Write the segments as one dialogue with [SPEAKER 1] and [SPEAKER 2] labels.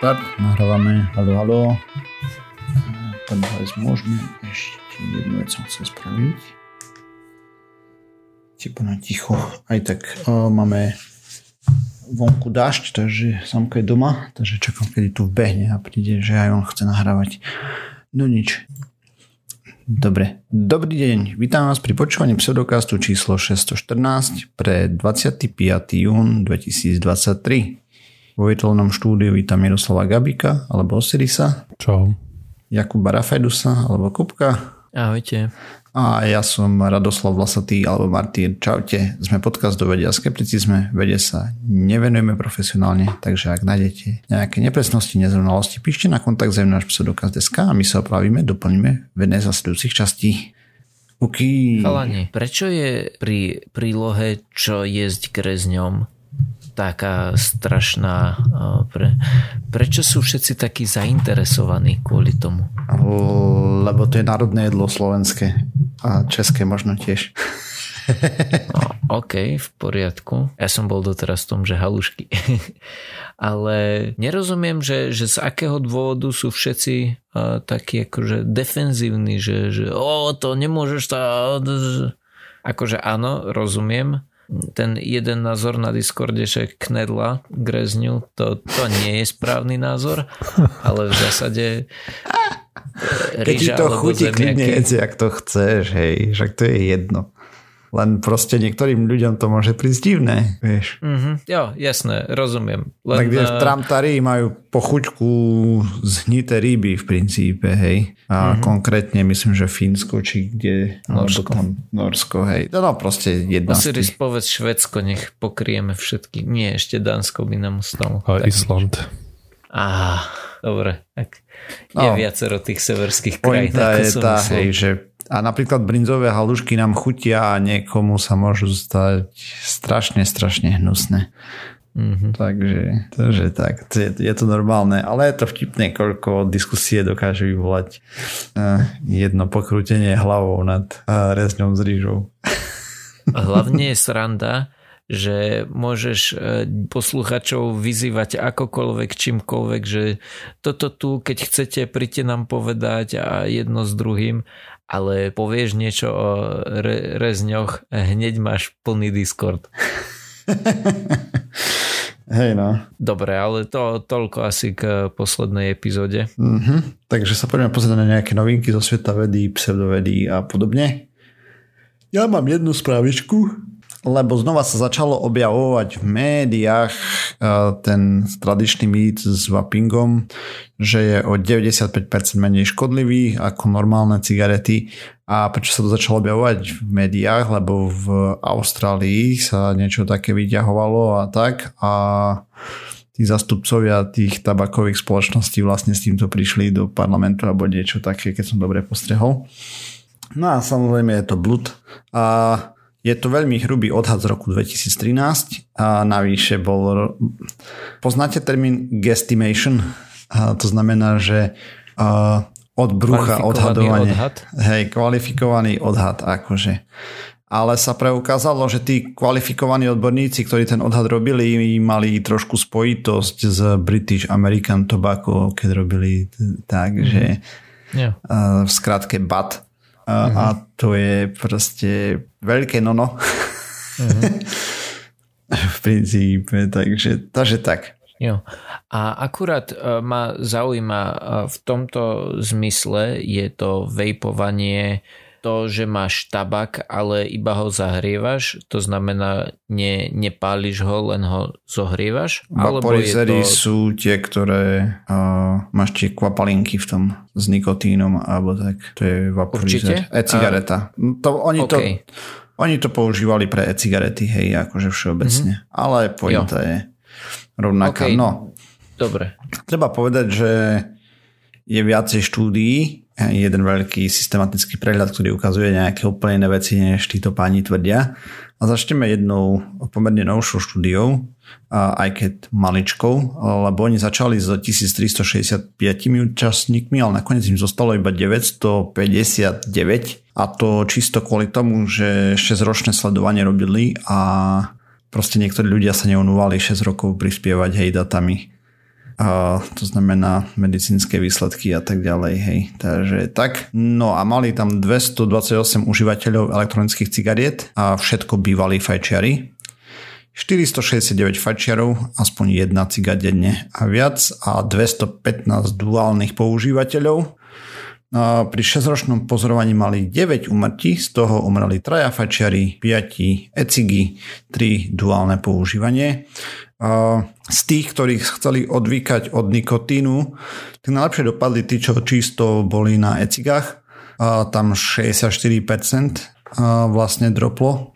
[SPEAKER 1] Start, nahrávame, halo, halo. Podľa môžeme ešte jednu vec som chcel spraviť. Tipo na ticho. Aj tak o, máme vonku dážď, takže Samko je doma, takže čakám, kedy tu vbehne a príde, že aj on chce nahrávať. No nič. Dobre. Dobrý deň. Vítam vás pri počúvaní pseudokastu číslo 614 pre 25. jún 2023. Vo virtuálnom štúdiu vítam Miroslava Gabika alebo Osirisa.
[SPEAKER 2] Čau.
[SPEAKER 1] Jakuba Rafedusa alebo Kupka.
[SPEAKER 3] Ahojte.
[SPEAKER 1] A ja som Radoslav Vlasatý alebo Martýr. Čaute. Sme podcast do vedia a skepticizme. Vede sa nevenujeme profesionálne, takže ak nájdete nejaké nepresnosti, nezrovnalosti, píšte na kontakt náš pseudokaz.sk a my sa opravíme, doplníme v jednej z nasledujúcich častí. Uky.
[SPEAKER 3] Chalani, prečo je pri prílohe čo jesť grezňom taká strašná. Pre, prečo sú všetci takí zainteresovaní kvôli tomu?
[SPEAKER 1] Lebo to je národné jedlo slovenské a české možno tiež.
[SPEAKER 3] No, OK, v poriadku. Ja som bol doteraz v tom, že halušky. Ale nerozumiem, že, že z akého dôvodu sú všetci uh, takí akože defenzívni, že, že o, to nemôžeš tá... Akože áno, rozumiem, ten jeden názor na Discorde, že knedla grezňu, to, to nie je správny názor, ale v zásade
[SPEAKER 1] Keď ti to chutí, klidne jedz, jak to chceš, hej, však to je jedno. Len proste niektorým ľuďom to môže prísť divné, vieš.
[SPEAKER 3] Mm-hmm. Jo, jasné, rozumiem.
[SPEAKER 1] Len, tak vieš, tramtári majú pochuťku zhnité ryby v princípe, hej. A mm-hmm. konkrétne myslím, že Fínsko, či kde...
[SPEAKER 3] Norsko.
[SPEAKER 1] Tam, Norsko, hej. No, no proste jedna
[SPEAKER 3] Osiris, povedz Švedsko, nech pokrieme všetky. Nie, ešte Dánsko by nám stalo.
[SPEAKER 2] A tak. Island.
[SPEAKER 3] Á, dobre. Tak je no, viacero tých severských krajín. Pointa
[SPEAKER 1] je tá, hej, že a napríklad brinzové halušky nám chutia a niekomu sa môžu stať strašne, strašne hnusné. Mm-hmm. Takže, takže tak, je, je to normálne, ale je to vtipné, koľko diskusie dokáže vyvolať uh, jedno pokrútenie hlavou nad uh, rezňou s rýžou.
[SPEAKER 3] Hlavne je sranda, že môžeš e, posluchačov vyzývať akokoľvek, čímkoľvek, že toto tu, keď chcete, príďte nám povedať a jedno s druhým ale povieš niečo o re- rezňoch, hneď máš plný Discord.
[SPEAKER 1] Hej no.
[SPEAKER 3] Dobre, ale to toľko asi k poslednej epizóde.
[SPEAKER 1] Mm-hmm. Takže sa poďme pozrieť na nejaké novinky zo sveta vedy, pseudovedy a podobne. Ja mám jednu správičku, lebo znova sa začalo objavovať v médiách ten tradičný mýt s vapingom, že je o 95% menej škodlivý ako normálne cigarety. A prečo sa to začalo objavovať v médiách? Lebo v Austrálii sa niečo také vyťahovalo a tak. A tí zastupcovia tých tabakových spoločností vlastne s týmto prišli do parlamentu alebo niečo také, keď som dobre postrehol. No a samozrejme je to blud. A je to veľmi hrubý odhad z roku 2013 a navyše bol... Poznáte termín guesstimation? A to znamená, že od brucha odhadovanie. Odhad? Hej, kvalifikovaný odhad akože. Ale sa preukázalo, že tí kvalifikovaní odborníci, ktorí ten odhad robili, mali trošku spojitosť s British American Tobacco, keď robili tak, mm-hmm. že yeah. v skratke BAT uh-huh. a to je proste veľké nono. Uh-huh. v princípe, takže, takže tak.
[SPEAKER 3] Jo. A akurát uh, ma zaujíma uh, v tomto zmysle je to vejpovanie to, že máš tabak, ale iba ho zahrievaš, to znamená ne, nepáliš ho, len ho zohrievaš?
[SPEAKER 1] Vaporizery to... sú tie, ktoré uh, máš tie kvapalinky v tom s nikotínom alebo tak. To je vaporizer. E-cigareta. A... To, oni, okay. to, oni to používali pre e-cigarety, hej, akože všeobecne. Mm-hmm. Ale pointa jo. je rovnaká. Okay. No.
[SPEAKER 3] Dobre.
[SPEAKER 1] Treba povedať, že je viacej štúdií, jeden veľký systematický prehľad, ktorý ukazuje nejaké úplne iné veci, než títo páni tvrdia. A začneme jednou pomerne novšou štúdiou, aj keď maličkou, lebo oni začali s 1365 účastníkmi, ale nakoniec im zostalo iba 959 a to čisto kvôli tomu, že 6-ročné sledovanie robili a proste niektorí ľudia sa neunúvali 6 rokov prispievať hej datami a to znamená medicínske výsledky a tak ďalej, hej. Takže tak. No a mali tam 228 užívateľov elektronických cigariet a všetko bývalí fajčiari. 469 fajčiarov, aspoň jedna ciga denne a viac a 215 duálnych používateľov. A pri 6-ročnom pozorovaní mali 9 umrtí, z toho umreli traja fajčiari, 5 ecigy, 3 duálne používanie z tých, ktorých chceli odvykať od nikotínu, tak najlepšie dopadli tí, čo čisto boli na ecigách. A tam 64% vlastne droplo.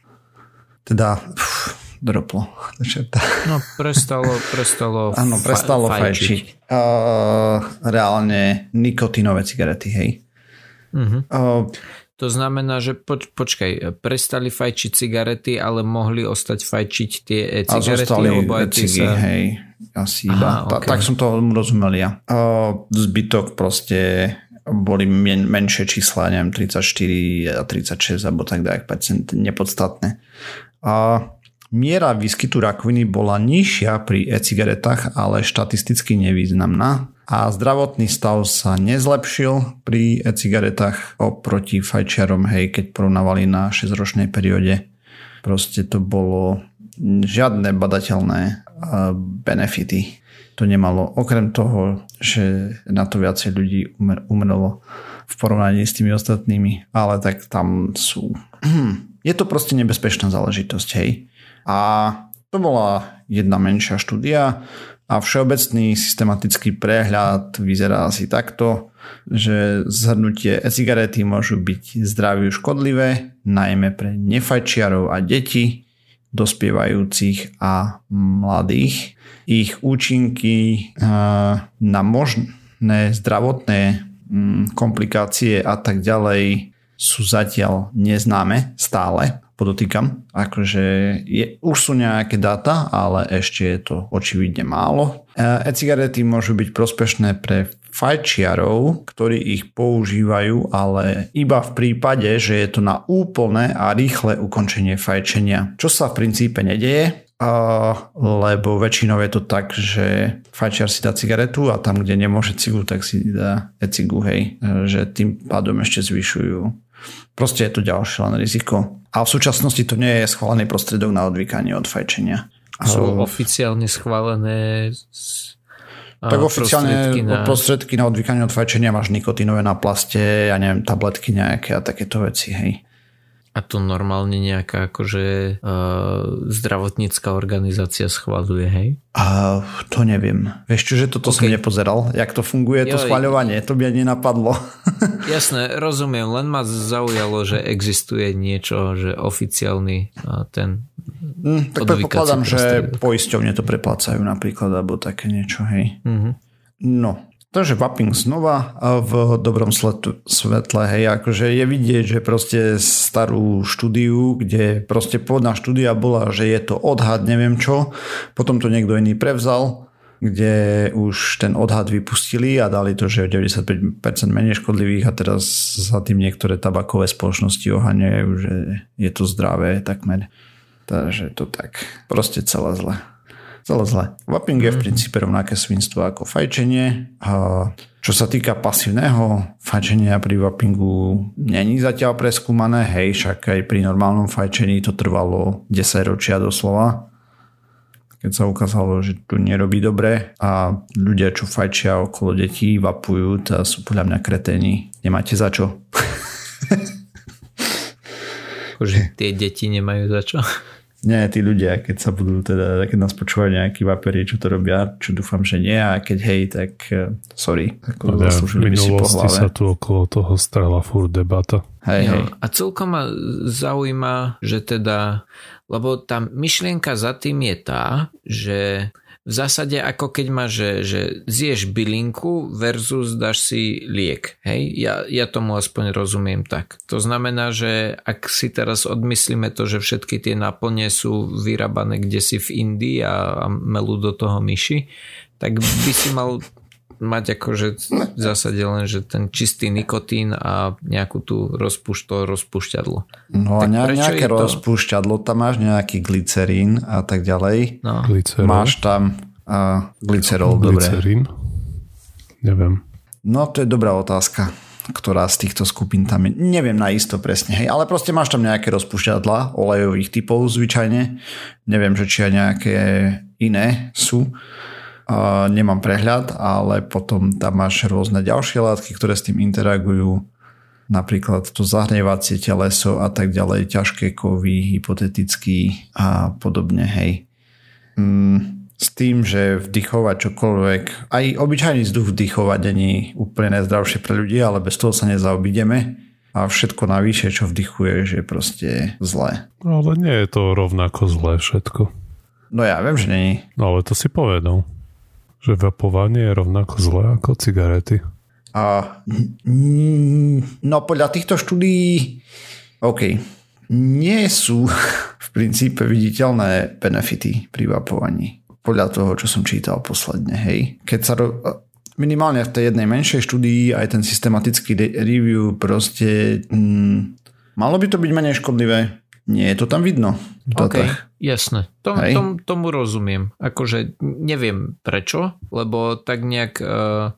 [SPEAKER 1] Teda pff, droplo.
[SPEAKER 3] No prestalo, prestalo
[SPEAKER 1] Áno, prestalo fajčiť. fajčiť. Uh, reálne nikotínové cigarety, hej. Uh-huh. Uh,
[SPEAKER 3] to znamená, že poč, počkaj, prestali fajčiť cigarety, ale mohli ostať fajčiť tie cigarety? A
[SPEAKER 1] alebo aj cigy, sa... hej. Asi Aha, iba. Okay. Tak som to rozumel ja. O, zbytok proste boli men, menšie čísla, neviem, 34 a 36 alebo tak ďalej percent, nepodstatné. A miera výskytu rakoviny bola nižšia pri e-cigaretách, ale štatisticky nevýznamná a zdravotný stav sa nezlepšil pri e-cigaretách oproti fajčiarom, hej, keď porovnávali na 6-ročnej perióde. Proste to bolo žiadne badateľné benefity. To nemalo, okrem toho, že na to viacej ľudí umrelo v porovnaní s tými ostatnými, ale tak tam sú... Je to proste nebezpečná záležitosť, hej. A to bola jedna menšia štúdia, a všeobecný systematický prehľad vyzerá asi takto, že zhrnutie e-cigarety môžu byť zdraviu škodlivé, najmä pre nefajčiarov a deti, dospievajúcich a mladých. Ich účinky na možné zdravotné mm, komplikácie a tak ďalej sú zatiaľ neznáme stále podotýkam. Akože je, už sú nejaké dáta, ale ešte je to očividne málo. E, e-cigarety môžu byť prospešné pre fajčiarov, ktorí ich používajú, ale iba v prípade, že je to na úplné a rýchle ukončenie fajčenia. Čo sa v princípe nedeje, a, lebo väčšinou je to tak, že fajčiar si dá cigaretu a tam, kde nemôže cigu, tak si dá e-cigu, hej. E, že tým pádom ešte zvyšujú. Proste je to ďalšie len riziko. A v súčasnosti to nie je schválený prostredok na odvykanie od fajčenia.
[SPEAKER 3] Sú Ale... oficiálne schválené
[SPEAKER 1] tak oficiálne prostriedky na... prostriedky na odvykanie od fajčenia máš nikotínové na plaste, ja neviem, tabletky nejaké a takéto veci, hej.
[SPEAKER 3] A to normálne nejaká akože uh, zdravotnícká organizácia schváluje, hej?
[SPEAKER 1] A to neviem. Vieš čo, že toto okay. som nepozeral, jak to funguje, jo, to schváľovanie, to by ani nenapadlo.
[SPEAKER 3] Jasné, rozumiem, len ma zaujalo, že existuje niečo, že oficiálny uh, ten
[SPEAKER 1] mm, Tak predpokladám, že poisťovne to preplácajú napríklad, alebo také niečo, hej. Mm-hmm. No, Takže vaping znova v dobrom svetle, hej, akože je vidieť, že proste starú štúdiu, kde proste pôvodná štúdia bola, že je to odhad, neviem čo, potom to niekto iný prevzal, kde už ten odhad vypustili a dali to, že 95% menej škodlivých a teraz za tým niektoré tabakové spoločnosti oháňajú, že je to zdravé takmer. Takže to tak, proste celé zle celé zle. Vaping je v mhm. princípe rovnaké svinstvo ako fajčenie. A čo sa týka pasívneho fajčenia pri vapingu není zatiaľ preskúmané, hej, však aj pri normálnom fajčení to trvalo 10 ročia doslova keď sa ukázalo, že to nerobí dobre a ľudia, čo fajčia okolo detí, vapujú, to sú podľa mňa kreténi. Nemáte za čo.
[SPEAKER 3] Že tie deti nemajú za čo?
[SPEAKER 1] Nie, tí ľudia, keď sa budú teda, keď nás počúvajú nejakí vaperi, čo to robia, čo dúfam, že nie a keď hej, tak uh, sorry.
[SPEAKER 2] Ako ja, v minulosti sa tu okolo toho strhla furt debata.
[SPEAKER 3] Hej, hej. A celkom ma zaujíma, že teda, lebo tá myšlienka za tým je tá, že v zásade ako keď máš, že, že zješ bylinku versus dáš si liek. Hej? Ja, ja tomu aspoň rozumiem tak. To znamená, že ak si teraz odmyslíme to, že všetky tie náplne sú vyrábané kde si v Indii a, a melú do toho myši, tak by si mal mať akože v zásade len, že ten čistý nikotín a nejakú tú rozpušto, rozpušťadlo.
[SPEAKER 1] No a ne, nejaké to... rozpušťadlo, tam máš nejaký glycerín a tak ďalej. No.
[SPEAKER 2] Glycerol.
[SPEAKER 1] Máš tam A glycerol, dobre.
[SPEAKER 2] Glycerín? Neviem.
[SPEAKER 1] No to je dobrá otázka ktorá z týchto skupín tam je. Neviem na isto presne, hej, ale proste máš tam nejaké rozpušťadla olejových typov zvyčajne. Neviem, že či aj nejaké iné sú. Uh, nemám prehľad, ale potom tam máš rôzne ďalšie látky, ktoré s tým interagujú. Napríklad to zahrievacie teleso a tak ďalej, ťažké kovy, hypoteticky a podobne, hej. Mm, s tým, že vdychovať čokoľvek, aj obyčajný vzduch vdychovať není úplne najzdravšie pre ľudí, ale bez toho sa nezaobídeme a všetko navyše, čo vdychuješ, je proste zlé.
[SPEAKER 2] No, ale nie je to rovnako zlé všetko.
[SPEAKER 1] No ja viem, že není.
[SPEAKER 2] No ale to si povedal, že vapovanie je rovnako zlé ako cigarety.
[SPEAKER 1] A, no podľa týchto štúdií OK, nie sú v princípe viditeľné benefity pri vapovaní podľa toho, čo som čítal posledne, hej. Keď sa ro- minimálne v tej jednej menšej štúdii aj ten systematický review proste mm, malo by to byť menej škodlivé. Nie je to tam vidno.
[SPEAKER 3] OK, jasné. Tom, tom, tomu rozumiem. Akože neviem prečo, lebo tak nejak... Uh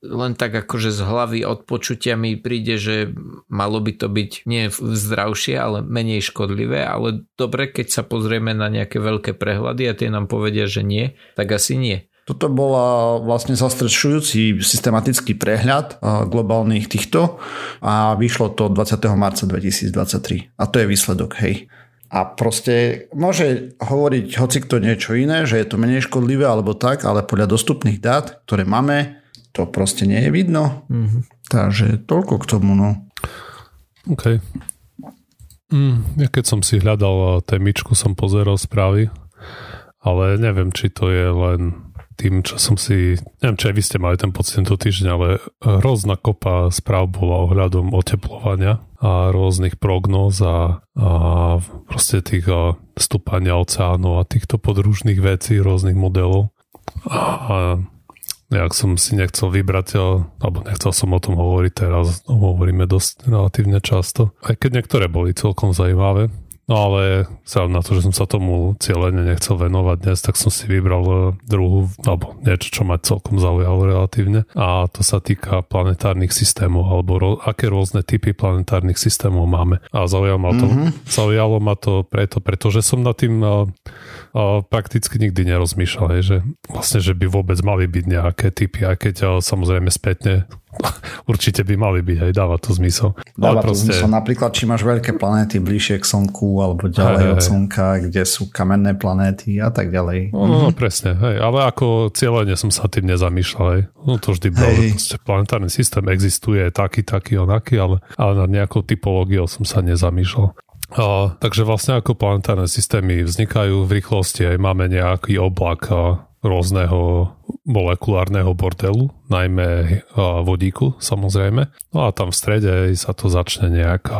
[SPEAKER 3] len tak akože z hlavy od počutia mi príde, že malo by to byť nie zdravšie, ale menej škodlivé, ale dobre, keď sa pozrieme na nejaké veľké prehľady a tie nám povedia, že nie, tak asi nie.
[SPEAKER 1] Toto bola vlastne zastrešujúci systematický prehľad globálnych týchto a vyšlo to 20. marca 2023. A to je výsledok, hej. A proste môže hovoriť hoci kto niečo iné, že je to menej škodlivé alebo tak, ale podľa dostupných dát, ktoré máme, to proste nie je vidno. Mm-hmm. Takže toľko k tomu, no.
[SPEAKER 2] OK. Mm, ja keď som si hľadal témičku, som pozeral správy, ale neviem, či to je len tým, čo som si, neviem, či aj vy ste mali ten pocit tento týždeň, ale hrozná kopa správ bola ohľadom oteplovania a rôznych prognóz a, a proste tých stúpania oceánov a týchto podružných vecí, rôznych modelov. A nejak som si nechcel vybrať, alebo nechcel som o tom hovoriť teraz, no, hovoríme dosť relatívne často. Aj keď niektoré boli celkom zaujímavé, No ale sa na to, že som sa tomu cieľene nechcel venovať dnes, tak som si vybral e, druhú, alebo niečo, čo ma celkom zaujalo relatívne. A to sa týka planetárnych systémov, alebo ro, aké rôzne typy planetárnych systémov máme. A zaujalo ma to, mm-hmm. zaujalo ma to preto, pretože som na tým uh, uh, prakticky nikdy nerozmýšľal, že vlastne, že by vôbec mali byť nejaké typy, aj keď uh, samozrejme spätne určite by mali byť, aj dáva to zmysel.
[SPEAKER 1] Dáva to proste... zmysel. Napríklad, či máš veľké planéty bližšie k Slnku alebo ďalej hej, od Slnka, kde sú kamenné planéty a tak ďalej.
[SPEAKER 2] No, no mhm. presne, hej. ale ako cieľene som sa tým nezamýšľal. Hej. No to vždy bolo, že planetárny systém existuje taký, taký, onaký, ale, ale nad nejakou typológiou som sa nezamýšľal. A, takže vlastne ako planetárne systémy vznikajú v rýchlosti, aj máme nejaký oblak a, rôzneho molekulárneho bordelu, najmä vodíku samozrejme. No a tam v strede sa to začne nejak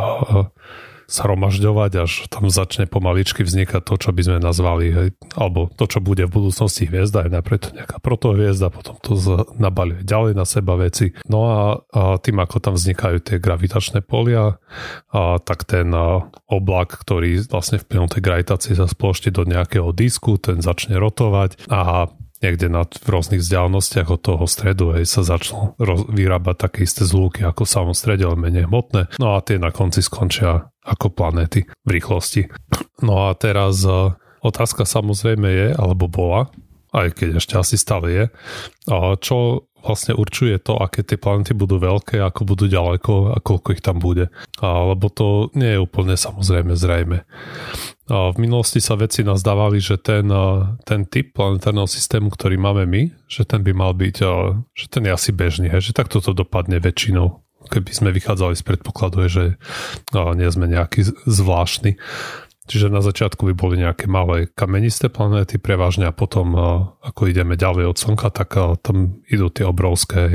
[SPEAKER 2] zhromažďovať, až tam začne pomaličky vznikať to, čo by sme nazvali, hej, alebo to, čo bude v budúcnosti hviezda, je najprv to nejaká protohviezda, potom to nabalie ďalej na seba veci. No a, a tým, ako tam vznikajú tie gravitačné polia, a, tak ten a, oblak, ktorý vlastne vplyvom tej gravitácie sa splošti do nejakého disku, ten začne rotovať a niekde na v rôznych vzdialenostiach od toho stredu hej, sa začnú roz, vyrábať také isté zlúky ako v samom strede, ale menej hmotné. No a tie na konci skončia ako planéty v rýchlosti. No a teraz uh, otázka samozrejme je, alebo bola, aj keď ešte asi stále je, čo vlastne určuje to, aké tie planety budú veľké, ako budú ďaleko a koľko ich tam bude. A, lebo to nie je úplne samozrejme zrejme. V minulosti sa veci nazdávali, že ten, ten typ planetárneho systému, ktorý máme my, že ten by mal byť, že ten je asi bežný, že takto to dopadne väčšinou keby sme vychádzali z predpokladu, že nie sme nejaký zvláštny. Čiže na začiatku by boli nejaké malé kamenisté planéty prevažne a potom, ako ideme ďalej od Slnka, tak tam idú tie obrovské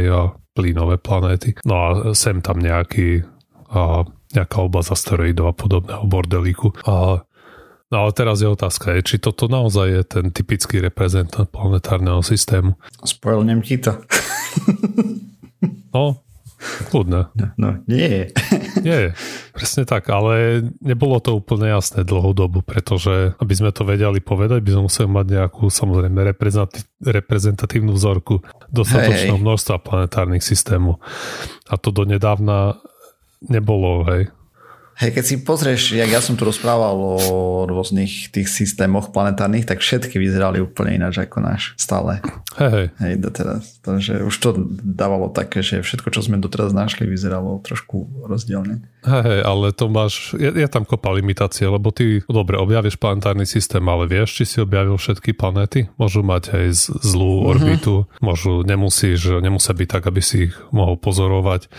[SPEAKER 2] plynové planéty. No a sem tam nejaký, nejaká oblasť asteroidov a podobného bordelíku. A No ale teraz je otázka, či toto naozaj je ten typický reprezentant planetárneho systému.
[SPEAKER 1] Spoilnem ti to.
[SPEAKER 2] no, Kľudne.
[SPEAKER 1] No, no nie.
[SPEAKER 2] nie, presne tak, ale nebolo to úplne jasné dlhú dobu, pretože aby sme to vedeli povedať, by sme museli mať nejakú samozrejme reprezentatívnu vzorku dostatočného množstva planetárnych systémov. A to donedávna nebolo, hej.
[SPEAKER 1] Hej, keď si pozrieš, jak ja som tu rozprával o rôznych tých systémoch planetárnych, tak všetky vyzerali úplne ináč ako náš. Stále.
[SPEAKER 2] Hej, hej.
[SPEAKER 1] Hej, doteraz. Takže už to dávalo také, že všetko, čo sme doteraz našli, vyzeralo trošku rozdielne.
[SPEAKER 2] Hej, hej, ale to máš, je, je tam kopa limitácie, lebo ty, dobre, objavíš planetárny systém, ale vieš, či si objavil všetky planéty? Môžu mať aj zlú mm-hmm. orbitu, môžu, nemusíš, nemusia byť tak, aby si ich mohol pozorovať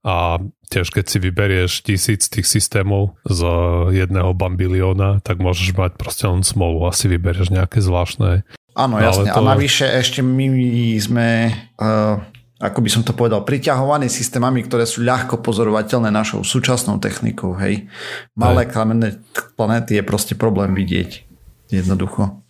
[SPEAKER 2] a tiež keď si vyberieš tisíc tých systémov z jedného bambilióna, tak môžeš mať proste len smolu, asi vyberieš nejaké zvláštne.
[SPEAKER 1] Áno, jasne. To... A navyše ešte my sme, uh, ako by som to povedal, priťahovaní systémami, ktoré sú ľahko pozorovateľné našou súčasnou technikou. Hej. Malé kamenné planéty je proste problém vidieť. Jednoducho.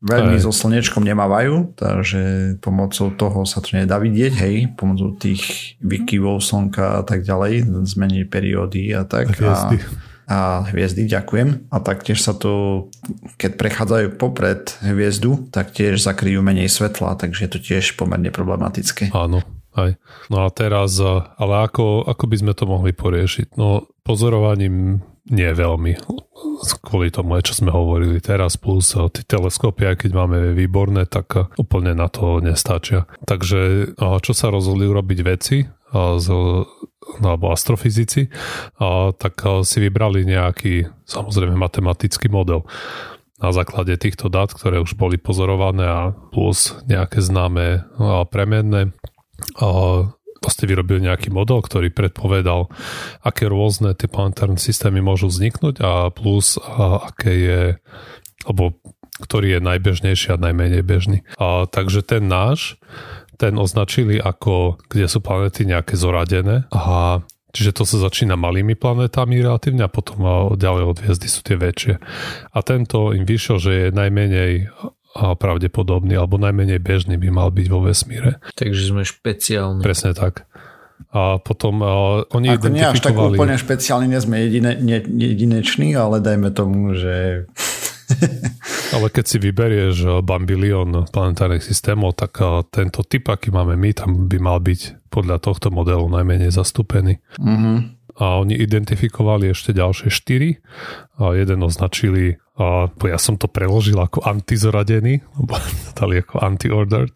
[SPEAKER 1] Veľmi so slnečkom nemávajú, takže pomocou toho sa to nedá vidieť, hej, pomocou tých výkyvov slnka a tak ďalej, zmení periódy a tak. A, a hviezdy, ďakujem. A taktiež sa to, keď prechádzajú popred hviezdu, tak tiež zakryjú menej svetla, takže je to tiež pomerne problematické.
[SPEAKER 2] Áno, aj. No a teraz, ale ako, ako by sme to mohli poriešiť? No pozorovaním nie veľmi kvôli tomu, čo sme hovorili teraz, plus eh, tie teleskopy, aj keď máme výborné, tak eh, úplne na to nestačia. Takže čo sa rozhodli urobiť veci, alebo astrofyzici, tak eh, si vybrali nejaký, samozrejme, matematický model na základe týchto dát, ktoré už boli pozorované a plus nejaké známe premenné vlastne vyrobil nejaký model, ktorý predpovedal, aké rôzne tie planetárne systémy môžu vzniknúť a plus a aké je, alebo ktorý je najbežnejší a najmenej bežný. A, takže ten náš, ten označili ako, kde sú planety nejaké zoradené a Čiže to sa začína malými planetami relatívne a potom ďalej od hviezdy sú tie väčšie. A tento im vyšiel, že je najmenej pravdepodobný alebo najmenej bežný by mal byť vo vesmíre.
[SPEAKER 3] Takže sme špeciálni.
[SPEAKER 2] Presne tak. A potom uh, oni
[SPEAKER 1] Ako nie až tak úplne špeciálni, nie sme jedine, ne, jedineční, ale dajme tomu, že...
[SPEAKER 2] ale keď si vyberieš bambilión planetárnych systémov, tak uh, tento typ, aký máme my, tam by mal byť podľa tohto modelu najmenej zastúpený. Mm-hmm a oni identifikovali ešte ďalšie štyri. A jeden označili, a ja som to preložil ako antizoradený, lebo dali ako anti-ordered.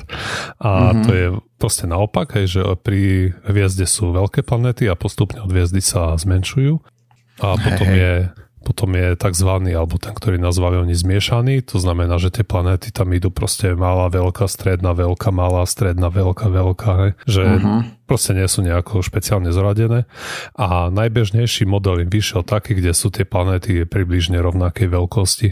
[SPEAKER 2] A mm-hmm. to je proste naopak, hej, že pri hviezde sú veľké planety a postupne od hviezdy sa zmenšujú. A potom hey, je potom je tzv. alebo ten, ktorý nazvali oni zmiešaný, to znamená, že tie planéty tam idú proste malá, veľká, stredná, veľká, malá, stredná, veľká, veľká, hej? že uh-huh. proste nie sú nejako špeciálne zradené. A najbežnejší model im vyšiel taký, kde sú tie planéty približne rovnakej veľkosti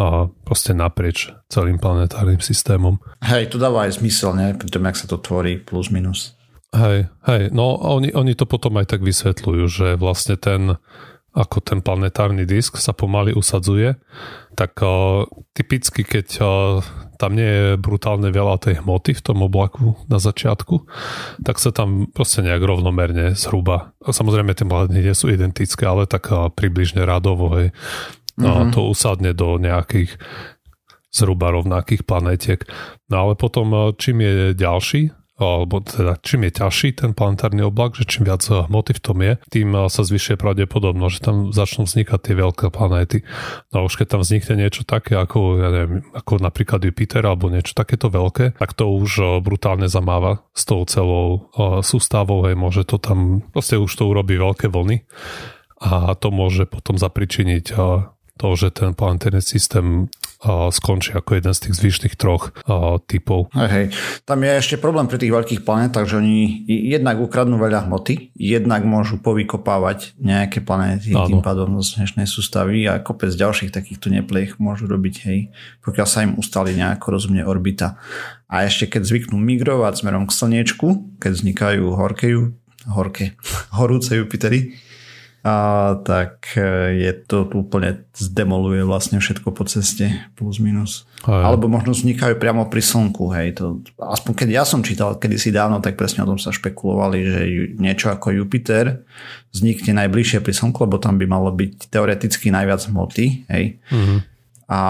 [SPEAKER 2] a proste naprieč celým planetárnym systémom.
[SPEAKER 1] Hej, to dáva aj zmysel, ne? Pri tom, jak sa to tvorí plus minus.
[SPEAKER 2] Hej, hej, no oni, oni to potom aj tak vysvetľujú, že vlastne ten ako ten planetárny disk sa pomaly usadzuje, tak uh, typicky, keď uh, tam nie je brutálne veľa tej hmoty v tom oblaku na začiatku, tak sa tam proste nejak rovnomerne zhruba. Samozrejme, tie planety nie sú identické, ale tak uh, približne radovo, hej. No, mm-hmm. to usadne do nejakých zhruba rovnakých planetiek. No ale potom, čím je ďalší alebo teda čím je ťažší ten planetárny oblak, že čím viac hmoty v tom je, tým eh, sa zvyšuje pravdepodobnosť, že tam začnú vznikať tie veľké planéty. No a už keď tam vznikne niečo také ako, ja neviem, ako napríklad Jupiter alebo niečo takéto veľké, tak to už eh, brutálne zamáva s tou celou sústavou, hej, môže to tam, proste už to urobí veľké vlny a to môže potom zapričiniť to, že ten planetárny systém skončí ako jeden z tých zvyšných troch typov.
[SPEAKER 1] Hej, hej. Tam je ešte problém pri tých veľkých planetách, že oni jednak ukradnú veľa hmoty, jednak môžu povykopávať nejaké planéty Áno. tým pádom z dnešnej sústavy a kopec ďalších takýchto neplech môžu robiť, hej, pokiaľ sa im ustali nejako rozumne orbita. A ešte keď zvyknú migrovať smerom k slniečku, keď vznikajú horké, horké, horúce Jupitery, a tak e, je to úplne zdemoluje vlastne všetko po ceste plus minus. Aj. Alebo možno vznikajú priamo pri slnku, hej. To, aspoň keď ja som čítal kedysi dávno, tak presne o tom sa špekulovali, že niečo ako Jupiter vznikne najbližšie pri slnku, lebo tam by malo byť teoreticky najviac hmoty, hej. Uh-huh a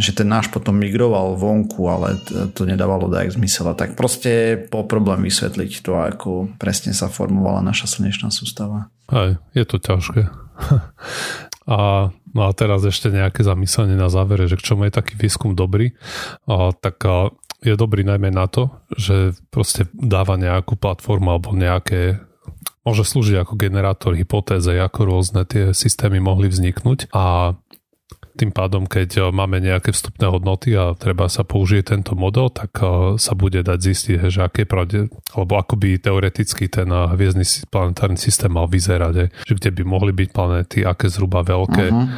[SPEAKER 1] že ten náš potom migroval vonku, ale to, nedávalo dajak zmysel. A tak proste po problém vysvetliť to, ako presne sa formovala naša slnečná sústava.
[SPEAKER 2] Aj, je to ťažké. a, no a teraz ešte nejaké zamyslenie na závere, že k čomu je taký výskum dobrý, a, tak a, je dobrý najmä na to, že proste dáva nejakú platformu alebo nejaké môže slúžiť ako generátor hypotéze, ako rôzne tie systémy mohli vzniknúť a tým pádom, keď eh, máme nejaké vstupné hodnoty a treba sa použije tento model, tak eh, sa bude dať zistiť, že aké pravde, alebo ako by teoreticky ten eh, hviezdny planetárny systém mal vyzerať, že kde by mohli byť planéty, aké zhruba veľké. Uh-huh.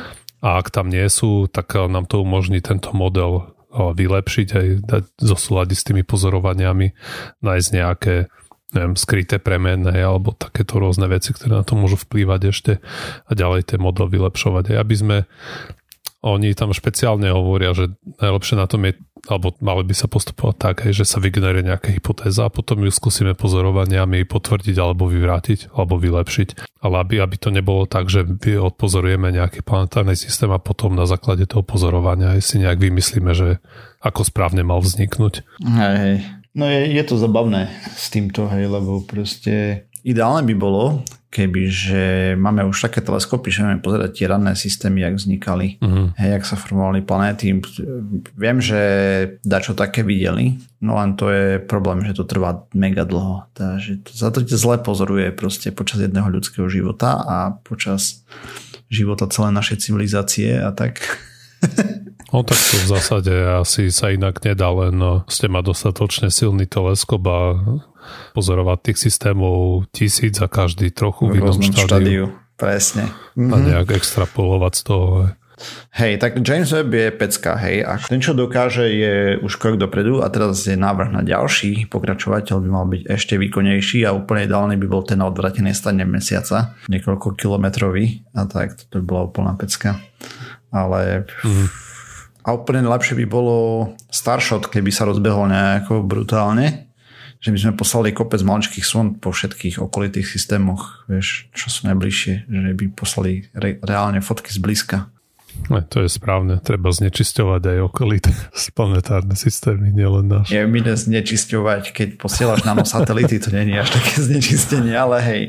[SPEAKER 2] A ak tam nie sú, tak nám to umožní tento model vylepšiť aj dať zosúľadiť s tými pozorovaniami, nájsť nejaké neviem, skryté premenné alebo takéto rôzne veci, ktoré na to môžu vplývať ešte a ďalej ten model vylepšovať. Aj aby sme oni tam špeciálne hovoria, že najlepšie na tom je, alebo mali by sa postupovať tak, že sa vygeneruje nejaká hypotéza a potom ju skúsime pozorovaniami potvrdiť alebo vyvrátiť alebo vylepšiť. Ale aby, aby to nebolo tak, že odpozorujeme nejaký planetárny systém a potom na základe toho pozorovania si nejak vymyslíme, že ako správne mal vzniknúť.
[SPEAKER 1] Hej, hej. No je, je to zabavné s týmto, hej, lebo proste ideálne by bolo, keby, že máme už také teleskopy, že vieme pozerať tie ranné systémy, jak vznikali, uh-huh. hej, jak sa formovali planéty. Viem, že dačo také videli, no len to je problém, že to trvá mega dlho. Takže to, za to zle pozoruje proste počas jedného ľudského života a počas života celej našej civilizácie a tak.
[SPEAKER 2] No tak to v zásade asi sa inak nedá, len no, ste ma dostatočne silný teleskop a pozorovať tých systémov tisíc a každý trochu v inom štádiu. štádiu.
[SPEAKER 1] Presne.
[SPEAKER 2] A mhm. nejak extrapolovať z toho.
[SPEAKER 1] Hej, tak James Webb je pecka, hej, a ten, čo dokáže, je už krok dopredu a teraz je návrh na ďalší pokračovateľ by mal byť ešte výkonnejší a úplne ideálny by bol ten na odvratenej strane mesiaca, niekoľko kilometrový a tak, to by bola úplná pecka. Ale... Mm. A úplne lepšie by bolo Starshot, keby sa rozbehol nejako brutálne že by sme poslali kopec maličkých sond po všetkých okolitých systémoch, vieš, čo sú najbližšie, že by poslali re, reálne fotky z blízka.
[SPEAKER 2] Ne, to je správne, treba znečisťovať aj okolité planetárne systémy, nielen náš.
[SPEAKER 1] Je mi znečisťovať, keď posielaš nanosatelity, to není až také znečistenie, ale hej.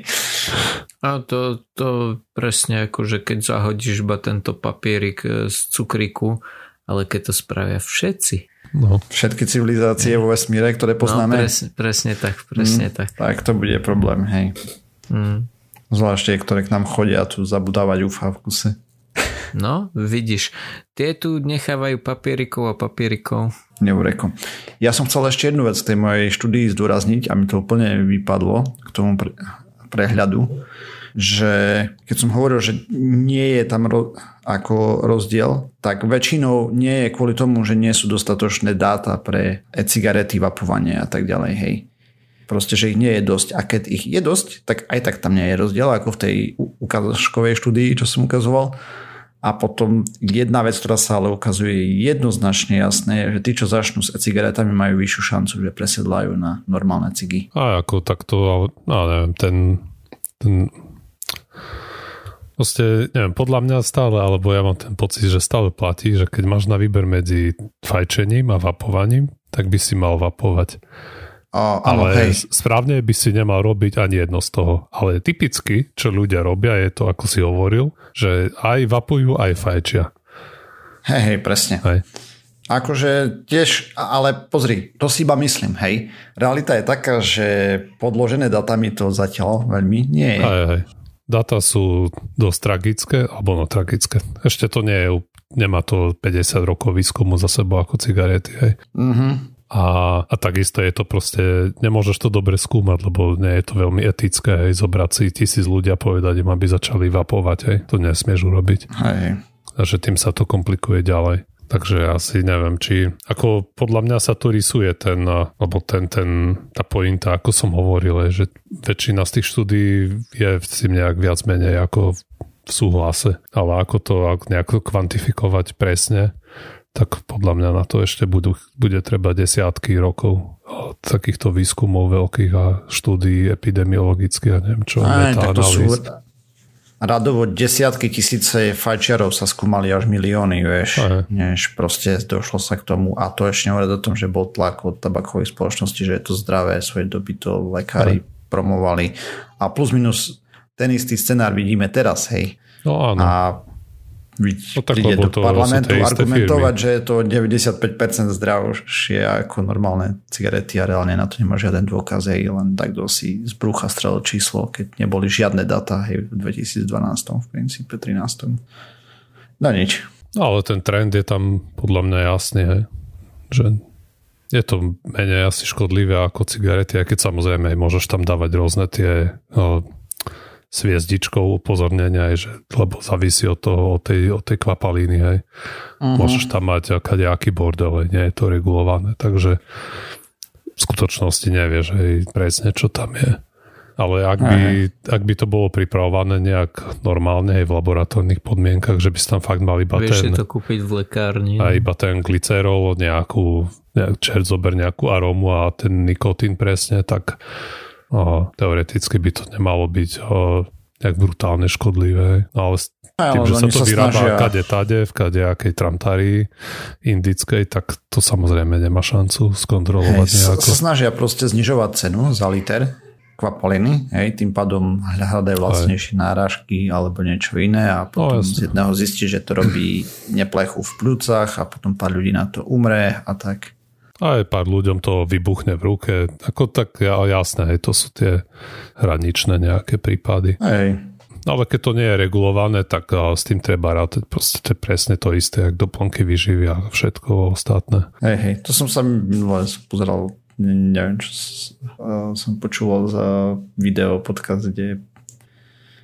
[SPEAKER 3] A to, to presne ako, že keď zahodíš iba tento papierik z cukriku, ale keď to spravia všetci,
[SPEAKER 1] No. Všetky civilizácie vo vesmíre, ktoré poznáme.
[SPEAKER 3] No, presne, presne tak, presne mm, tak.
[SPEAKER 1] Tak to bude problém, hej. Mm. Zvlášť tie, ktoré k nám chodia tu zabudávať UFA v kuse.
[SPEAKER 3] No, vidíš. Tie tu nechávajú papierikov a papierikov.
[SPEAKER 1] Neureko. Ja som chcel ešte jednu vec k tej mojej štúdii zdôrazniť a mi to úplne vypadlo k tomu pre, prehľadu že keď som hovoril, že nie je tam ro- ako rozdiel, tak väčšinou nie je kvôli tomu, že nie sú dostatočné dáta pre e-cigarety, vapovanie a tak ďalej, hej. Proste, že ich nie je dosť. A keď ich je dosť, tak aj tak tam nie je rozdiel, ako v tej ukážkovej štúdii, čo som ukazoval. A potom jedna vec, ktorá sa ale ukazuje jednoznačne jasné, že tí, čo začnú s e-cigaretami, majú vyššiu šancu, že presedlajú na normálne cigy.
[SPEAKER 2] A ako takto, ale, ale neviem, ten, ten Proste, neviem, podľa mňa stále, alebo ja mám ten pocit, že stále platí, že keď máš na výber medzi fajčením a vapovaním, tak by si mal vapovať.
[SPEAKER 1] A, áno,
[SPEAKER 2] Ale
[SPEAKER 1] hej.
[SPEAKER 2] správne by si nemal robiť ani jedno z toho. Ale typicky, čo ľudia robia, je to, ako si hovoril, že aj vapujú, aj fajčia.
[SPEAKER 1] Hej, hej, presne.
[SPEAKER 2] Hej.
[SPEAKER 1] Akože tiež, ale pozri, to si iba myslím, hej. Realita je taká, že podložené datami to zatiaľ veľmi nie je.
[SPEAKER 2] Hej, hej. Data sú dosť tragické, alebo no tragické. Ešte to nie je, nemá to 50 rokov výskumu za sebou ako cigarety, hej. Mm-hmm. A, a takisto je to proste, nemôžeš to dobre skúmať, lebo nie je to veľmi etické, hej, zobrať si tisíc ľudia povedať im, aby začali vapovať, hej. To nesmieš urobiť.
[SPEAKER 1] Hej.
[SPEAKER 2] A že tým sa to komplikuje ďalej. Takže asi neviem, či ako podľa mňa sa tu rysuje ten, alebo ten, ten, tá pointa, ako som hovoril, že väčšina z tých štúdí je v tým nejak viac menej ako v súhlase, ale ako to nejako kvantifikovať presne, tak podľa mňa na to ešte budú, bude treba desiatky rokov takýchto výskumov veľkých a štúdií epidemiologických a neviem čo,
[SPEAKER 1] Aj, tak to sú radovo desiatky tisíce fajčiarov sa skúmali až milióny, vieš, Aj. než proste došlo sa k tomu a to ešte nehovorí o tom, že bol tlak od tabakovej spoločnosti, že je to zdravé, svoje doby to lekári Aj. promovali a plus minus ten istý scenár vidíme teraz, hej.
[SPEAKER 2] No áno.
[SPEAKER 1] A no, tak, príde do parlamentu argumentovať, firmy. že je to 95% zdravšie ako normálne cigarety a reálne na to nemá žiaden dôkaz, hej, len tak si z brucha strelil číslo, keď neboli žiadne data hej, v 2012, v princípe 13. No nič.
[SPEAKER 2] No, ale ten trend je tam podľa mňa jasný, hej. že je to menej asi škodlivé ako cigarety, aj keď samozrejme môžeš tam dávať rôzne tie no, s hviezdičkou upozornenia, že, lebo závisí od, toho, od, tej, od tej kvapalíny. Hej. Uh-huh. Môžeš tam mať kadejaký bordel, hej. nie je to regulované, takže v skutočnosti nevieš hej, presne, čo tam je. Ale ak by, ak by to bolo pripravované nejak normálne aj v laboratórnych podmienkach, že by si tam fakt mal iba
[SPEAKER 3] Vieš
[SPEAKER 2] ten...
[SPEAKER 3] to kúpiť v lekárni.
[SPEAKER 2] A iba ten glycerol, nejakú, nejak čert zober nejakú arómu a ten nikotín presne, tak o, teoreticky by to nemalo byť o, nejak brutálne škodlivé. No ale tým, že sa to sa vyrába snažia... kade tade, v kade akej tramtárii indickej, tak to samozrejme nemá šancu skontrolovať hej, nejako.
[SPEAKER 1] Sa snažia proste znižovať cenu za liter kvapaliny, hej, tým pádom hľadajú vlastnejšie náražky alebo niečo iné a potom no, z jedného zistí, že to robí neplechu v plúcach a potom pár ľudí na to umre a tak.
[SPEAKER 2] Aj pár ľuďom to vybuchne v ruke. Ako tak jasné, hej, to sú tie hraničné nejaké prípady.
[SPEAKER 1] Hej.
[SPEAKER 2] Ale keď to nie je regulované, tak s tým treba rátať. Proste to je presne to isté, ako doplnky vyživy a všetko ostatné.
[SPEAKER 1] Hej, hej, to som sa pozeral neviem, čo som počúval za video podcast, kde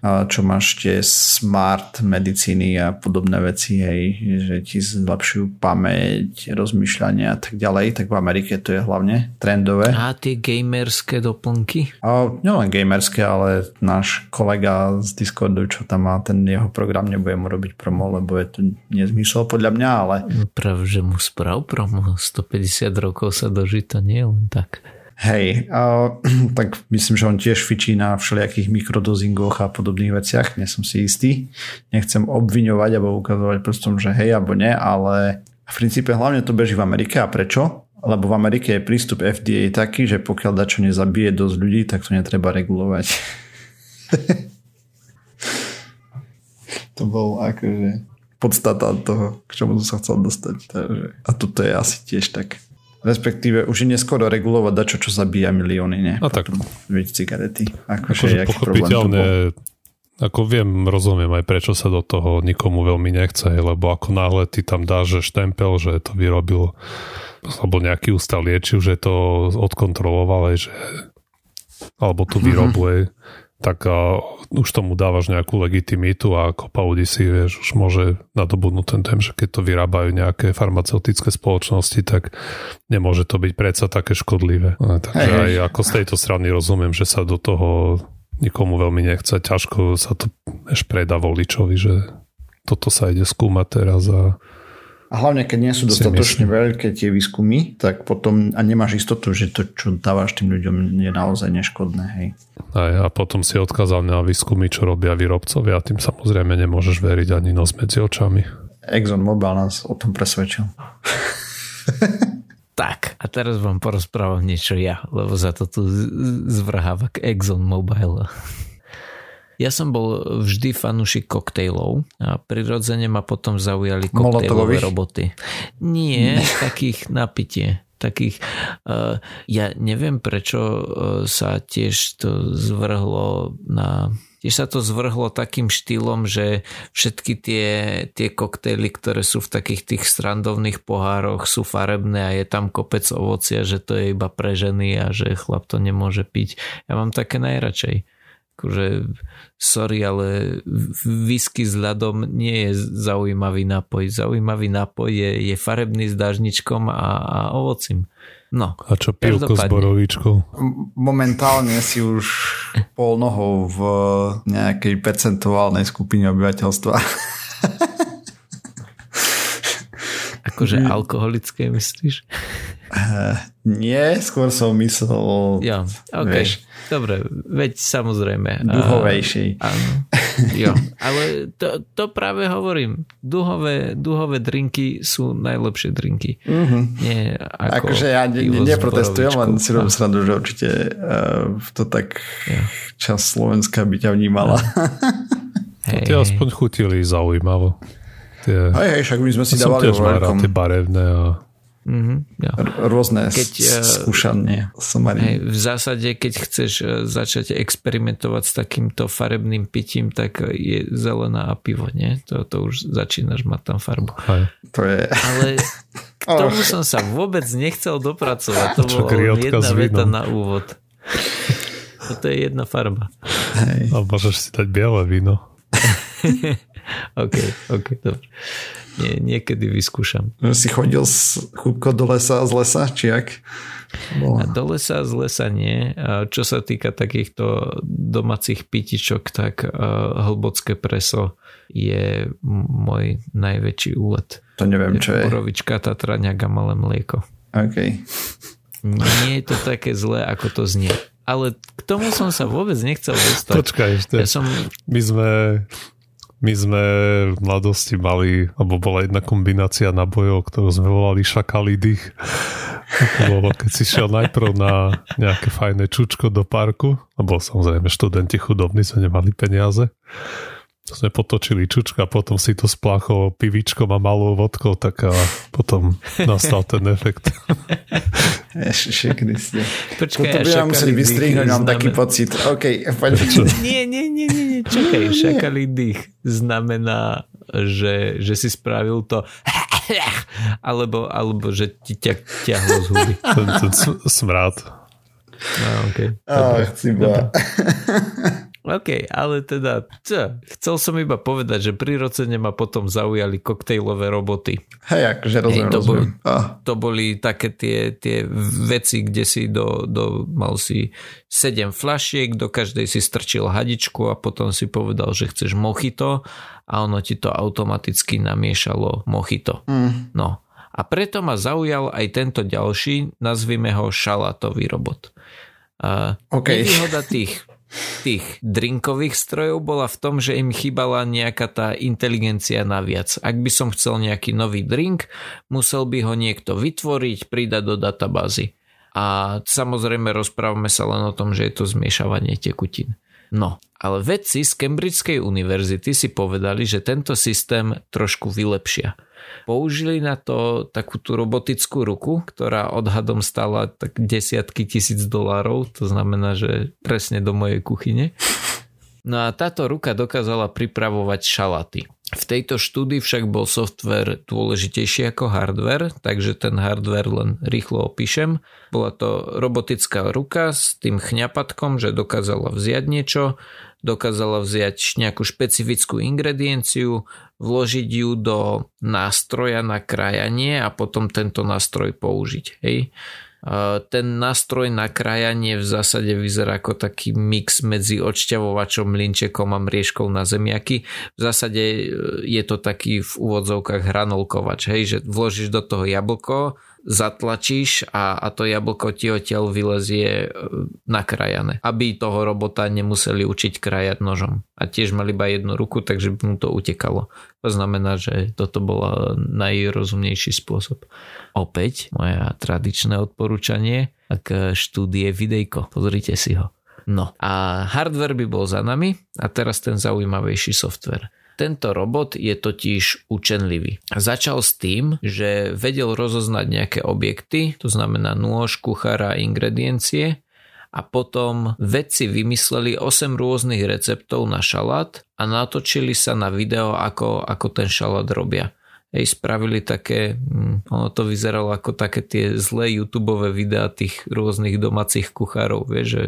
[SPEAKER 1] čo máš tie smart medicíny a podobné veci, hej, že ti zlepšujú pamäť, rozmýšľanie a tak ďalej, tak v Amerike to je hlavne trendové.
[SPEAKER 3] A tie gamerské doplnky?
[SPEAKER 1] A nielen gamerské, ale náš kolega z Discordu, čo tam má ten jeho program, nebude mu robiť promo, lebo je to nezmysel podľa mňa, ale...
[SPEAKER 3] No práve, že mu sprav promo, 150 rokov sa doží, to nie je len tak.
[SPEAKER 1] Hej, a, tak myslím, že on tiež fičí na všelijakých mikrodozingoch a podobných veciach, nie som si istý. Nechcem obviňovať alebo ukazovať prstom, že hej alebo nie, ale v princípe hlavne to beží v Amerike a prečo? Lebo v Amerike je prístup FDA taký, že pokiaľ dačo nezabije dosť ľudí, tak to netreba regulovať. to bol akože podstata toho, k čomu som sa chcel dostať. Takže, a toto je asi tiež tak Respektíve už je neskoro regulovať dačo, čo zabíja milióny, nie?
[SPEAKER 2] A tak.
[SPEAKER 1] Viď cigarety.
[SPEAKER 2] Akože, akože pochopiteľne, ako viem, rozumiem aj prečo sa do toho nikomu veľmi nechce, lebo ako náhle ty tam dáš štempel, že to vyrobil alebo nejaký ústav liečiv, že to odkontroloval aj, že alebo tu vyrobuje, mm-hmm tak a, už tomu dávaš nejakú legitimitu a kopa ľudí si, vieš, už môže nadobudnúť ten tém, že keď to vyrábajú nejaké farmaceutické spoločnosti, tak nemôže to byť predsa také škodlivé. A, takže hey, aj ako z tejto strany rozumiem, že sa do toho nikomu veľmi nechce. Ťažko sa to ešte predá voličovi, že toto sa ide skúmať teraz a
[SPEAKER 1] a hlavne, keď nie sú dostatočne veľké tie výskumy, tak potom a nemáš istotu, že to, čo dávaš tým ľuďom, je naozaj neškodné. Hej.
[SPEAKER 2] Aj, a potom si odkázal na výskumy, čo robia výrobcovia a tým samozrejme nemôžeš veriť ani nos medzi očami.
[SPEAKER 1] Exxon Mobil nás o tom presvedčil.
[SPEAKER 3] tak, a teraz vám porozprávam niečo ja, lebo za to tu zvrháva k Exxon Mobile. Ja som bol vždy fanúšik koktejlov a prirodzene ma potom zaujali koktejlové roboty. Nie, takých napitie takých, uh, ja neviem prečo uh, sa tiež to zvrhlo na tiež sa to zvrhlo takým štýlom, že všetky tie, tie koktejly, ktoré sú v takých tých strandovných pohároch sú farebné a je tam kopec ovocia, že to je iba pre ženy a že chlap to nemôže piť. Ja mám také najradšej akože sorry, ale whisky s ľadom nie je zaujímavý nápoj. Zaujímavý nápoj je, je farebný s dážničkom a, a ovocím. No.
[SPEAKER 2] A čo pivko s borovičkou?
[SPEAKER 1] Momentálne si už pol nohou v nejakej percentuálnej skupine obyvateľstva.
[SPEAKER 3] Akože alkoholické myslíš?
[SPEAKER 1] Uh, nie, skôr som myslel...
[SPEAKER 3] Jo, ok. Vieš, Dobre, veď samozrejme.
[SPEAKER 1] Duhovejší.
[SPEAKER 3] Áno. Jo, ale to, to práve hovorím. Duhové, duhové drinky sú najlepšie drinky. Uh-huh. Nie ako
[SPEAKER 1] akože ja ne, ne, neprotestujem, len si robím srandu, že určite uh, to tak jo. čas Slovenska by ťa vnímala.
[SPEAKER 2] Hej, tie aspoň chutili zaujímavo.
[SPEAKER 1] Tie, hej, hej, však my sme si dávali
[SPEAKER 2] vo veľkom. tie barevné a
[SPEAKER 1] Mm-hmm, ja. Rôzne keď, eh, skúšanie
[SPEAKER 3] Hej, v zásade, keď chceš eh, začať experimentovať s takýmto farebným pitím, tak je zelená a pivo, nie? To, to už začínaš mať tam farbu.
[SPEAKER 2] Hej.
[SPEAKER 1] To je...
[SPEAKER 3] Ale k tomu som sa vôbec nechcel dopracovať. To bola jedna veta na úvod. To je jedna farba.
[SPEAKER 2] Hej. A môžeš si dať biele víno.
[SPEAKER 3] OK, OK, dobre nie, niekedy vyskúšam.
[SPEAKER 1] Si chodil z chúbko do lesa z lesa, či ak?
[SPEAKER 3] A do lesa z lesa nie. Čo sa týka takýchto domácich pitičok, tak hlbocké preso je môj najväčší úlet.
[SPEAKER 1] To neviem, čo je.
[SPEAKER 3] Borovička, tatraňak a malé mlieko.
[SPEAKER 1] OK.
[SPEAKER 3] Nie je to také zlé, ako to znie. Ale k tomu som sa vôbec nechcel dostať.
[SPEAKER 2] Počkaj ešte. Ja som... My sme my sme v mladosti mali, alebo bola jedna kombinácia nabojov, ktorú sme volali šakalý dých. Bolo, keď si šiel najprv na nejaké fajné čučko do parku, lebo samozrejme študenti chudobní sme nemali peniaze sme potočili čučka, potom si to spláchol pivičkom a malou vodkou, tak a potom nastal ten efekt.
[SPEAKER 1] Ježiši Kriste. Počkaj, Toto by vám museli vystrihnúť, mám taký pocit. OK, poďme.
[SPEAKER 3] Nie, nie, nie, nie, čakaj, šakalý dých znamená, že, že si spravil to alebo, alebo že ti ťa ťahlo z huby.
[SPEAKER 2] Ten, ten smrad.
[SPEAKER 3] No, okay.
[SPEAKER 1] Ach,
[SPEAKER 3] OK, ale teda, čo? chcel som iba povedať, že prirodzene ma potom zaujali koktejlové roboty.
[SPEAKER 1] Hej, akože rozumiem, Hej,
[SPEAKER 3] to,
[SPEAKER 1] rozumiem.
[SPEAKER 3] Boli, oh. to boli také tie, tie veci, kde si do, do, mal si 7 flašiek, do každej si strčil hadičku a potom si povedal, že chceš mochito a ono ti to automaticky namiešalo mochito. Mm. No. A preto ma zaujal aj tento ďalší, nazvime ho šalátový robot. Uh, okay. Nevýhoda tých tých drinkových strojov bola v tom, že im chýbala nejaká tá inteligencia naviac. Ak by som chcel nejaký nový drink, musel by ho niekto vytvoriť, pridať do databázy. A samozrejme rozprávame sa len o tom, že je to zmiešavanie tekutín. No, ale vedci z Cambridgeskej univerzity si povedali, že tento systém trošku vylepšia. Použili na to takú tú robotickú ruku, ktorá odhadom stala tak desiatky tisíc dolárov, to znamená, že presne do mojej kuchyne. No a táto ruka dokázala pripravovať šalaty. V tejto štúdii však bol software dôležitejší ako hardware, takže ten hardware len rýchlo opíšem. Bola to robotická ruka s tým chňapatkom, že dokázala vziať niečo, dokázala vziať nejakú špecifickú ingredienciu, vložiť ju do nástroja na krajanie a potom tento nástroj použiť. Hej. Ten nástroj na krajanie v zásade vyzerá ako taký mix medzi odšťavovačom, linčekom a mriežkou na zemiaky. V zásade e, je to taký v úvodzovkách hranolkovač, hej, že vložíš do toho jablko, zatlačíš a, a to jablko ti odtiaľ vylezie e, nakrajané. Aby toho robota nemuseli učiť krajať nožom. A tiež mali iba jednu ruku, takže by mu to utekalo. To znamená, že toto bol najrozumnejší spôsob. Opäť moje tradičné odporúčanie, ak štúdie videjko, pozrite si ho. No a hardware by bol za nami a teraz ten zaujímavejší software. Tento robot je totiž učenlivý. Začal s tým, že vedel rozoznať nejaké objekty, to znamená nôž, kuchára a ingrediencie a potom vedci vymysleli 8 rôznych receptov na šalát a natočili sa na video, ako, ako ten šalát robia. Hej, spravili také, hm, ono to vyzeralo ako také tie zlé youtube videá tých rôznych domácich kuchárov, vieš, že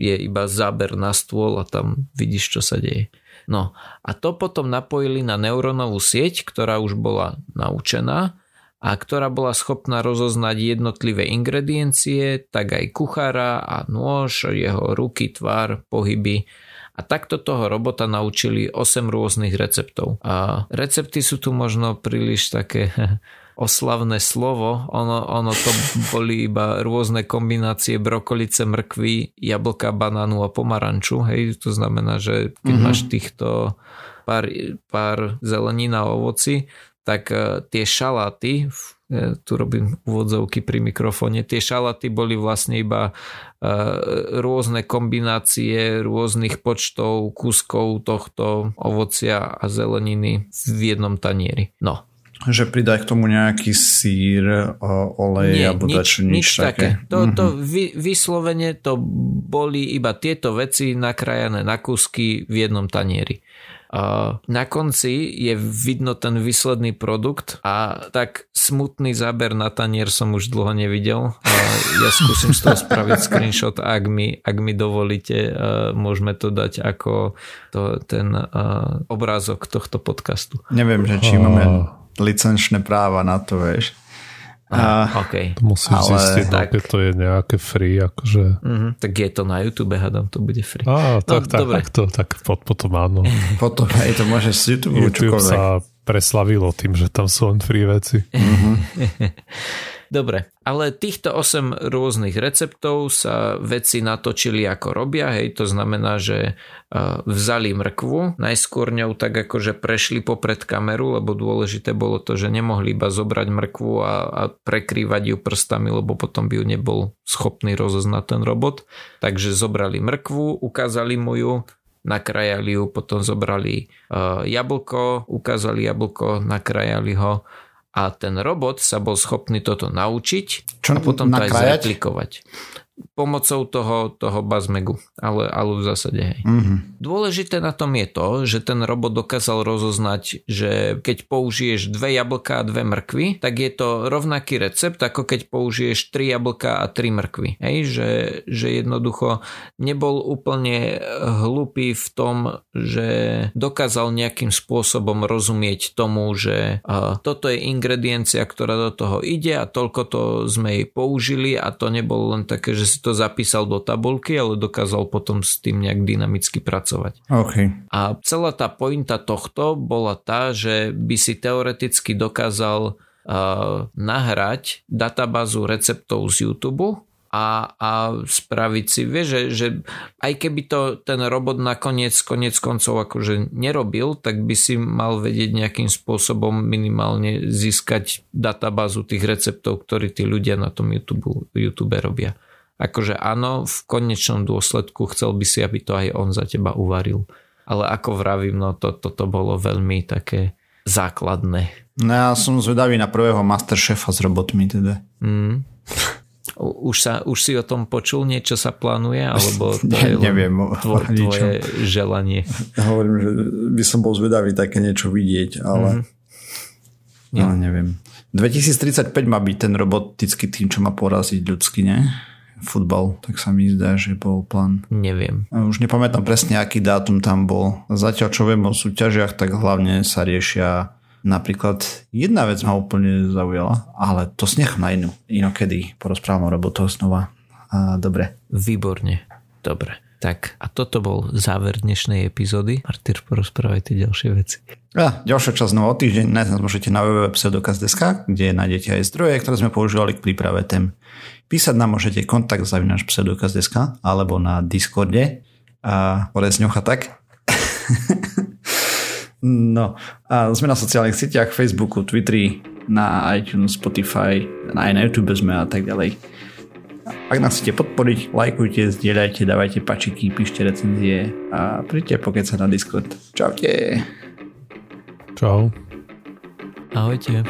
[SPEAKER 3] je iba záber na stôl a tam vidíš, čo sa deje. No a to potom napojili na neurónovú sieť, ktorá už bola naučená a ktorá bola schopná rozoznať jednotlivé ingrediencie, tak aj kuchára a nôž, jeho ruky, tvár, pohyby. A takto toho robota naučili 8 rôznych receptov. A recepty sú tu možno príliš také oslavné slovo. Ono, ono to boli iba rôzne kombinácie brokolice, mrkvy, jablka, banánu a pomaranču. Hej, to znamená, že keď mm-hmm. máš týchto pár, pár zelenín a ovoci, tak e, tie šaláty, e, tu robím úvodzovky pri mikrofóne, tie šaláty boli vlastne iba e, rôzne kombinácie rôznych počtov kúskov tohto ovocia a zeleniny v jednom tanieri. No.
[SPEAKER 1] Že pridaj k tomu nejaký sír, olej
[SPEAKER 3] Nie,
[SPEAKER 1] alebo
[SPEAKER 3] nič,
[SPEAKER 1] nič,
[SPEAKER 3] nič také.
[SPEAKER 1] také.
[SPEAKER 3] To,
[SPEAKER 1] Mhm.
[SPEAKER 3] to vy, vyslovene to boli iba tieto veci nakrájané na kúsky v jednom tanieri. Na konci je vidno ten výsledný produkt a tak smutný záber na tanier som už dlho nevidel. Ja skúsim z toho spraviť screenshot, ak mi, ak mi dovolíte, môžeme to dať ako to, ten obrázok tohto podcastu.
[SPEAKER 1] Neviem, že či máme licenčné práva na to, vieš. A,
[SPEAKER 3] OK.
[SPEAKER 2] To musíš
[SPEAKER 1] Ale
[SPEAKER 2] zistiť, no,
[SPEAKER 3] tak.
[SPEAKER 2] keď to je nejaké free, akože...
[SPEAKER 3] Mhm, tak je to na YouTube, hádam, to bude free.
[SPEAKER 2] Á, tak, tak,
[SPEAKER 3] dobre.
[SPEAKER 2] tak, to, tak pod, potom áno.
[SPEAKER 1] potom aj to môžeš z YouTube,
[SPEAKER 2] YouTube
[SPEAKER 1] čokoľvek.
[SPEAKER 2] sa preslavilo tým, že tam sú len free veci.
[SPEAKER 3] Dobre, ale týchto 8 rôznych receptov sa veci natočili ako robia, hej, to znamená, že uh, vzali mrkvu, najskôr ňou tak akože prešli popred kameru, lebo dôležité bolo to, že nemohli iba zobrať mrkvu a, a prekrývať ju prstami, lebo potom by ju nebol schopný rozoznať ten robot. Takže zobrali mrkvu, ukázali mu ju, nakrajali ju, potom zobrali uh, jablko, ukázali jablko, nakrajali ho a ten robot sa bol schopný toto naučiť
[SPEAKER 1] Čo
[SPEAKER 3] a potom to aj
[SPEAKER 1] nakrájať?
[SPEAKER 3] Pomocou toho, toho bazmegu, ale, ale v zásade hej.
[SPEAKER 1] Mhm.
[SPEAKER 3] Dôležité na tom je to, že ten robot dokázal rozoznať, že keď použiješ dve jablka a dve mrkvy, tak je to rovnaký recept, ako keď použiješ tri jablka a tri mrkvy. Hej, že, že jednoducho nebol úplne hlupý v tom, že dokázal nejakým spôsobom rozumieť tomu, že a, toto je ingrediencia, ktorá do toho ide a toľko to sme jej použili a to nebolo len také, že si to zapísal do tabulky, ale dokázal potom s tým nejak dynamicky pracovať.
[SPEAKER 1] OK.
[SPEAKER 3] A celá tá pointa tohto bola tá, že by si teoreticky dokázal uh, nahrať databázu receptov z YouTube a, a spraviť si, vieš, že, že aj keby to ten robot nakoniec konec koncov akože nerobil, tak by si mal vedieť nejakým spôsobom minimálne získať databázu tých receptov, ktorí tí ľudia na tom YouTube, YouTube robia. Akože áno, v konečnom dôsledku chcel by si, aby to aj on za teba uvaril. Ale ako vravím, no to, toto bolo veľmi také základné.
[SPEAKER 1] No ja som zvedavý na prvého Masterchefa s robotmi teda.
[SPEAKER 3] Mm. Už, sa, už si o tom počul, niečo sa plánuje, alebo to
[SPEAKER 1] Ne-
[SPEAKER 3] je
[SPEAKER 1] neviem
[SPEAKER 3] tvo, tvoje želanie?
[SPEAKER 1] Hovorím, že by som bol zvedavý také niečo vidieť, ale... Mm-hmm. No, neviem. 2035 má byť ten robotický tým, čo má poraziť ľudský, ne? Futbal, tak sa mi zdá, že bol plán.
[SPEAKER 3] Neviem.
[SPEAKER 1] Už nepamätám presne, aký dátum tam bol. Zatiaľ, čo viem o súťažiach, tak hlavne sa riešia napríklad jedna vec ma úplne zaujala, ale to snech na inú. Inokedy porozprávam o robotoch znova. A, dobre.
[SPEAKER 3] Výborne. Dobre. Tak a toto bol záver dnešnej epizódy. Martyr, porozprávaj tie ďalšie veci.
[SPEAKER 1] A ďalšia časť znova o týždeň nájsť nás môžete na www.pseudokaz.sk, kde nájdete aj zdroje, ktoré sme používali k príprave tém. Písať nám môžete kontakt zavinač pseudokaz.sk alebo na Discorde a Orezňocha tak. no a sme na sociálnych sieťach, Facebooku, Twitteri, na iTunes, Spotify, aj na YouTube sme a tak ďalej. Ak nás chcete podporiť, lajkujte, zdieľajte, dávajte pačiky, píšte recenzie a príďte sa na Discord. Čaute.
[SPEAKER 2] Čau.
[SPEAKER 3] Ahojte.